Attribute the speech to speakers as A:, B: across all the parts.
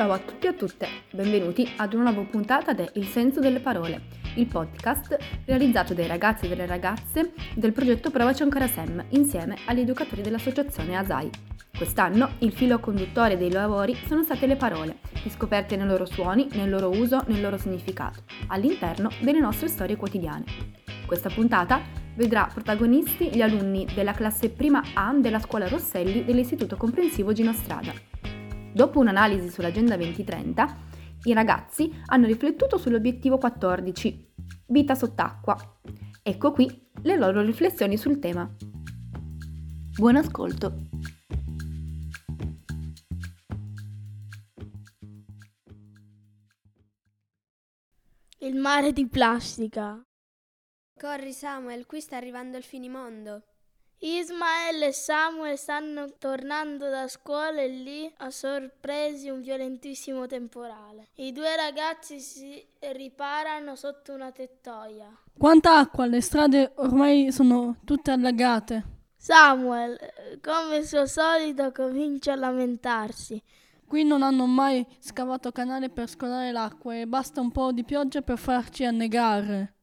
A: Ciao a tutti e a tutte, benvenuti ad una nuova puntata de Il senso delle parole, il podcast realizzato dai ragazzi e dalle ragazze del progetto Provaci ancora Sem insieme agli educatori dell'associazione ASAI. Quest'anno il filo conduttore dei lavori sono state le parole, riscoperte nei loro suoni, nel loro uso, nel loro significato, all'interno delle nostre storie quotidiane. Questa puntata vedrà protagonisti gli alunni della classe prima A della scuola Rosselli dell'Istituto Comprensivo Ginostrada. Dopo un'analisi sull'Agenda 2030, i ragazzi hanno riflettuto sull'obiettivo 14, vita sott'acqua. Ecco qui le loro riflessioni sul tema. Buon ascolto!
B: Il mare di plastica.
C: Corri Samuel, qui sta arrivando il finimondo.
B: Ismael e Samuel stanno tornando da scuola e lì ha sorpresi un violentissimo temporale. I due ragazzi si riparano sotto una tettoia.
D: Quanta acqua, le strade ormai sono tutte allagate.
B: Samuel, come suo solito, comincia a lamentarsi.
D: Qui non hanno mai scavato canale per scolare l'acqua e basta un po' di pioggia per farci annegare.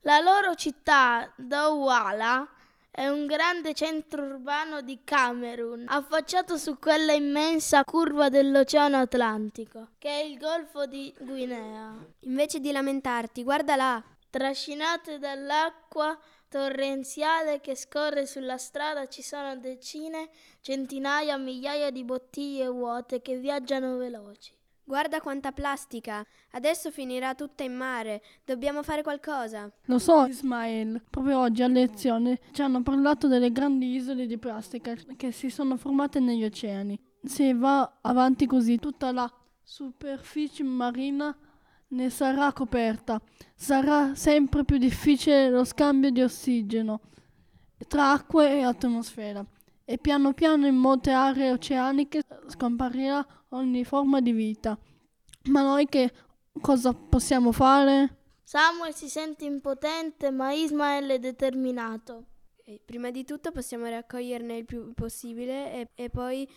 B: La loro città, Douala, è un grande centro urbano di Camerun, affacciato su quella immensa curva dell'Oceano Atlantico, che è il Golfo di Guinea.
C: Invece di lamentarti, guarda là.
B: Trascinate dall'acqua torrenziale che scorre sulla strada ci sono decine, centinaia, migliaia di bottiglie vuote che viaggiano veloci.
C: Guarda quanta plastica. Adesso finirà tutta in mare. Dobbiamo fare qualcosa.
D: Lo so, Ismael. Proprio oggi a lezione ci hanno parlato delle grandi isole di plastica che si sono formate negli oceani. Se va avanti così, tutta la superficie marina ne sarà coperta. Sarà sempre più difficile lo scambio di ossigeno tra acqua e atmosfera e piano piano in molte aree oceaniche scomparirà ogni forma di vita. Ma noi che cosa possiamo fare?
B: Samuel si sente impotente, ma Ismael è determinato.
C: Prima di tutto possiamo raccoglierne il più possibile e, e poi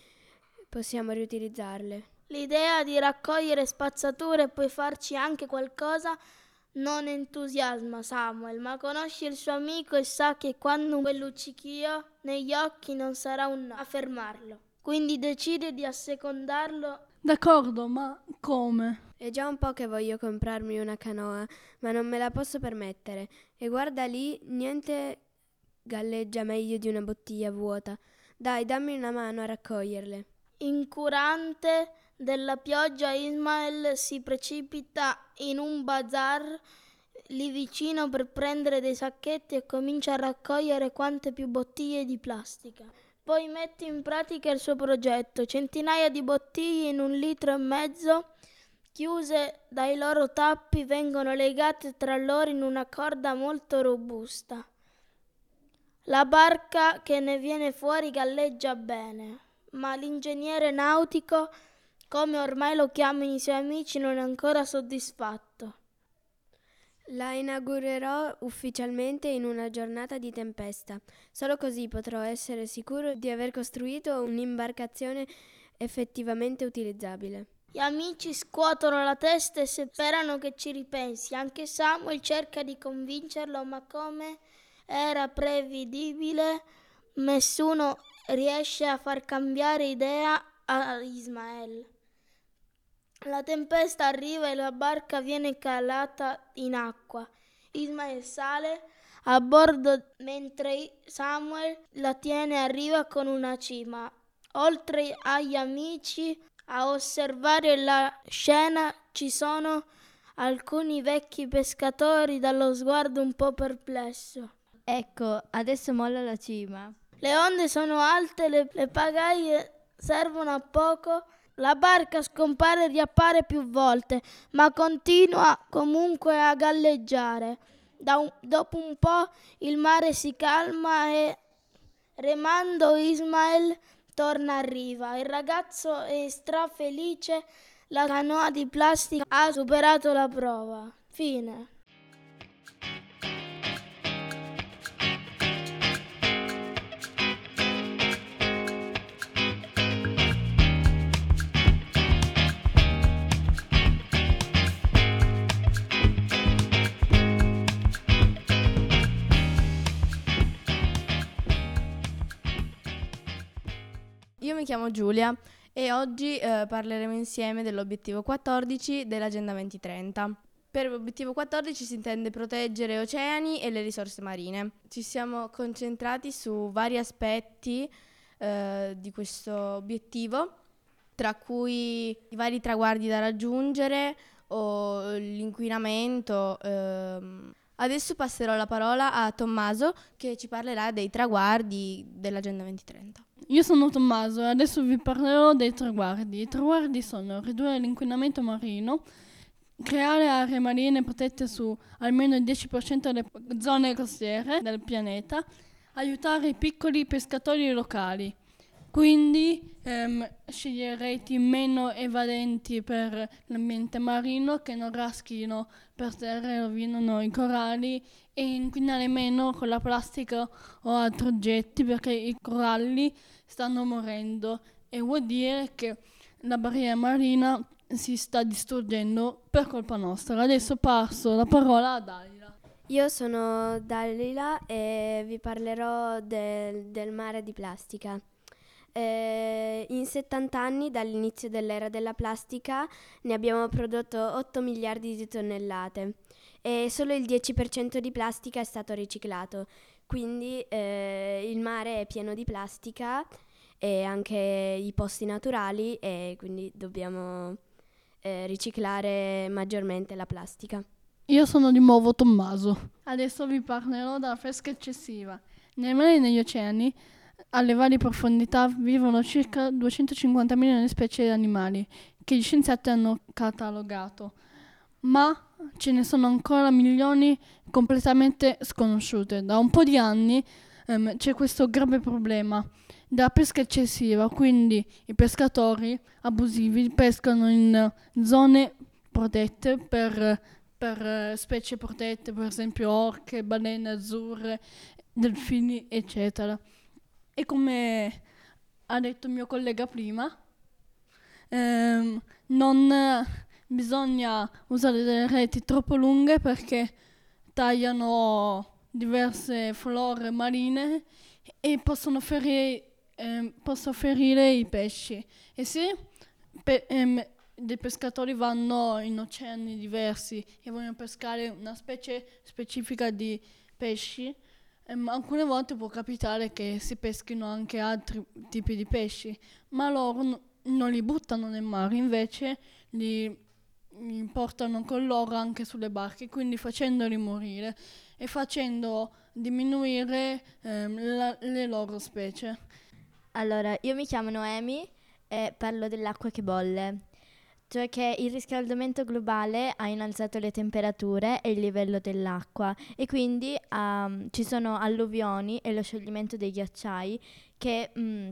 C: possiamo riutilizzarle.
B: L'idea di raccogliere spazzature e poi farci anche qualcosa non entusiasma Samuel, ma conosce il suo amico e sa che quando quel luccichio negli occhi non sarà un no a fermarlo. Quindi decide di assecondarlo.
D: D'accordo, ma come?
C: È già un po' che voglio comprarmi una canoa, ma non me la posso permettere. E guarda lì, niente galleggia meglio di una bottiglia vuota. Dai, dammi una mano a raccoglierle.
B: Incurante della pioggia, Ismael si precipita in un bazar lì vicino per prendere dei sacchetti e comincia a raccogliere quante più bottiglie di plastica. Poi mette in pratica il suo progetto, centinaia di bottiglie in un litro e mezzo, chiuse dai loro tappi, vengono legate tra loro in una corda molto robusta. La barca che ne viene fuori galleggia bene, ma l'ingegnere nautico, come ormai lo chiamano i suoi amici, non è ancora soddisfatto.
C: La inaugurerò ufficialmente in una giornata di tempesta. Solo così potrò essere sicuro di aver costruito un'imbarcazione effettivamente utilizzabile.
B: Gli amici scuotono la testa e sperano che ci ripensi. Anche Samuel cerca di convincerlo, ma come era prevedibile, nessuno riesce a far cambiare idea a Ismael. La tempesta arriva e la barca viene calata in acqua. Ismael sale a bordo mentre Samuel la tiene a riva con una cima. Oltre agli amici a osservare la scena ci sono alcuni vecchi pescatori dallo sguardo un po' perplesso.
E: Ecco, adesso molla la cima.
B: Le onde sono alte, le, le pagaie servono a poco. La barca scompare e riappare più volte, ma continua comunque a galleggiare. Un, dopo un po' il mare si calma e remando Ismael torna a riva. Il ragazzo è strafelice, la canoa di plastica ha superato la prova. Fine.
F: Io mi chiamo Giulia e oggi eh, parleremo insieme dell'obiettivo 14 dell'Agenda 2030. Per l'obiettivo 14 si intende proteggere oceani e le risorse marine. Ci siamo concentrati su vari aspetti eh, di questo obiettivo, tra cui i vari traguardi da raggiungere o l'inquinamento. Ehm. Adesso passerò la parola a Tommaso che ci parlerà dei traguardi dell'Agenda 2030.
D: Io sono Tommaso e adesso vi parlerò dei traguardi. I traguardi sono ridurre l'inquinamento marino, creare aree marine protette su almeno il 10% delle zone costiere del pianeta, aiutare i piccoli pescatori locali. Quindi ehm, sceglierei team meno evadenti per l'ambiente marino che non raschino per terra e rovinano i coralli e inquinare meno con la plastica o altri oggetti perché i coralli stanno morendo e vuol dire che la barriera marina si sta distruggendo per colpa nostra. Adesso passo la parola a Dalila.
C: Io sono Dalila e vi parlerò del, del mare di plastica. Eh, in 70 anni dall'inizio dell'era della plastica ne abbiamo prodotto 8 miliardi di tonnellate e solo il 10% di plastica è stato riciclato. Quindi eh, il mare è pieno di plastica e anche i posti naturali e quindi dobbiamo eh, riciclare maggiormente la plastica.
D: Io sono di nuovo Tommaso. Adesso vi parlerò della pesca eccessiva. Nei mari e negli oceani alle varie profondità vivono circa 250 milioni di specie di animali che gli scienziati hanno catalogato, ma ce ne sono ancora milioni completamente sconosciute. Da un po' di anni ehm, c'è questo grave problema della pesca eccessiva, quindi i pescatori abusivi pescano in zone protette per, per specie protette, per esempio orche, balene azzurre, delfini, eccetera. E come ha detto il mio collega prima, ehm, non bisogna usare delle reti troppo lunghe perché tagliano diverse flore marine e possono ferire, eh, possono ferire i pesci. E se pe- ehm, dei pescatori vanno in oceani diversi e vogliono pescare una specie specifica di pesci, Ehm, alcune volte può capitare che si peschino anche altri tipi di pesci, ma loro n- non li buttano nel mare, invece li, li portano con loro anche sulle barche, quindi facendoli morire e facendo diminuire ehm, la, le loro specie.
E: Allora, io mi chiamo Noemi e parlo dell'acqua che bolle cioè che il riscaldamento globale ha innalzato le temperature e il livello dell'acqua e quindi um, ci sono alluvioni e lo scioglimento dei ghiacciai che mh,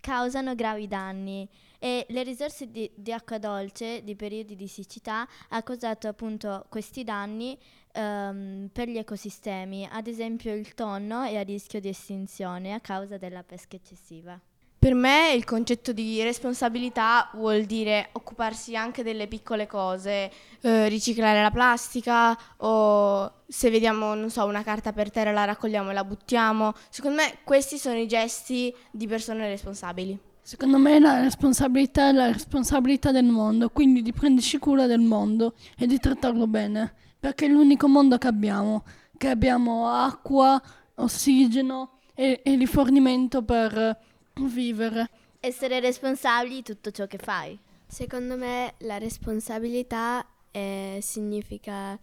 E: causano gravi danni e le risorse di, di, acqua dolce di periodi di siccità ha causato appunto questi danni um, per gli ecosistemi, ad esempio il tonno è a rischio di estinzione a causa della pesca eccessiva.
F: Per me il concetto di responsabilità vuol dire occuparsi anche delle piccole cose, eh, riciclare la plastica o se vediamo, non so, una carta per terra la raccogliamo e la buttiamo. Secondo me questi sono i gesti di persone responsabili.
D: Secondo me la responsabilità è la responsabilità del mondo, quindi di prenderci cura del mondo e di trattarlo bene, perché è l'unico mondo che abbiamo, che abbiamo acqua, ossigeno e, e rifornimento per vivere.
E: Essere responsabili di tutto ciò che fai.
C: Secondo me la responsabilità eh, significa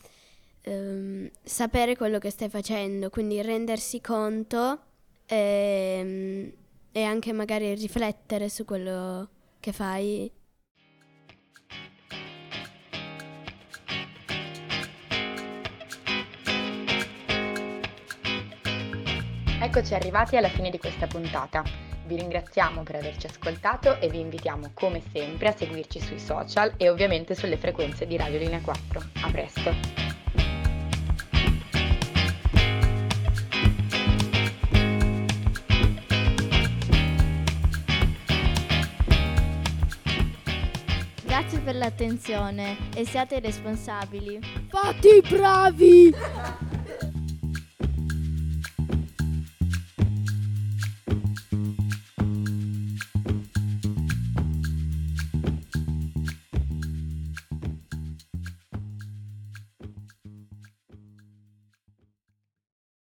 C: ehm, sapere quello che stai facendo, quindi rendersi conto ehm, e anche magari riflettere su quello che fai.
G: Eccoci arrivati alla fine di questa puntata. Vi ringraziamo per averci ascoltato e vi invitiamo come sempre a seguirci sui social e ovviamente sulle frequenze di Radio Linea 4. A presto!
E: Grazie per l'attenzione e siate responsabili.
C: Fatti bravi!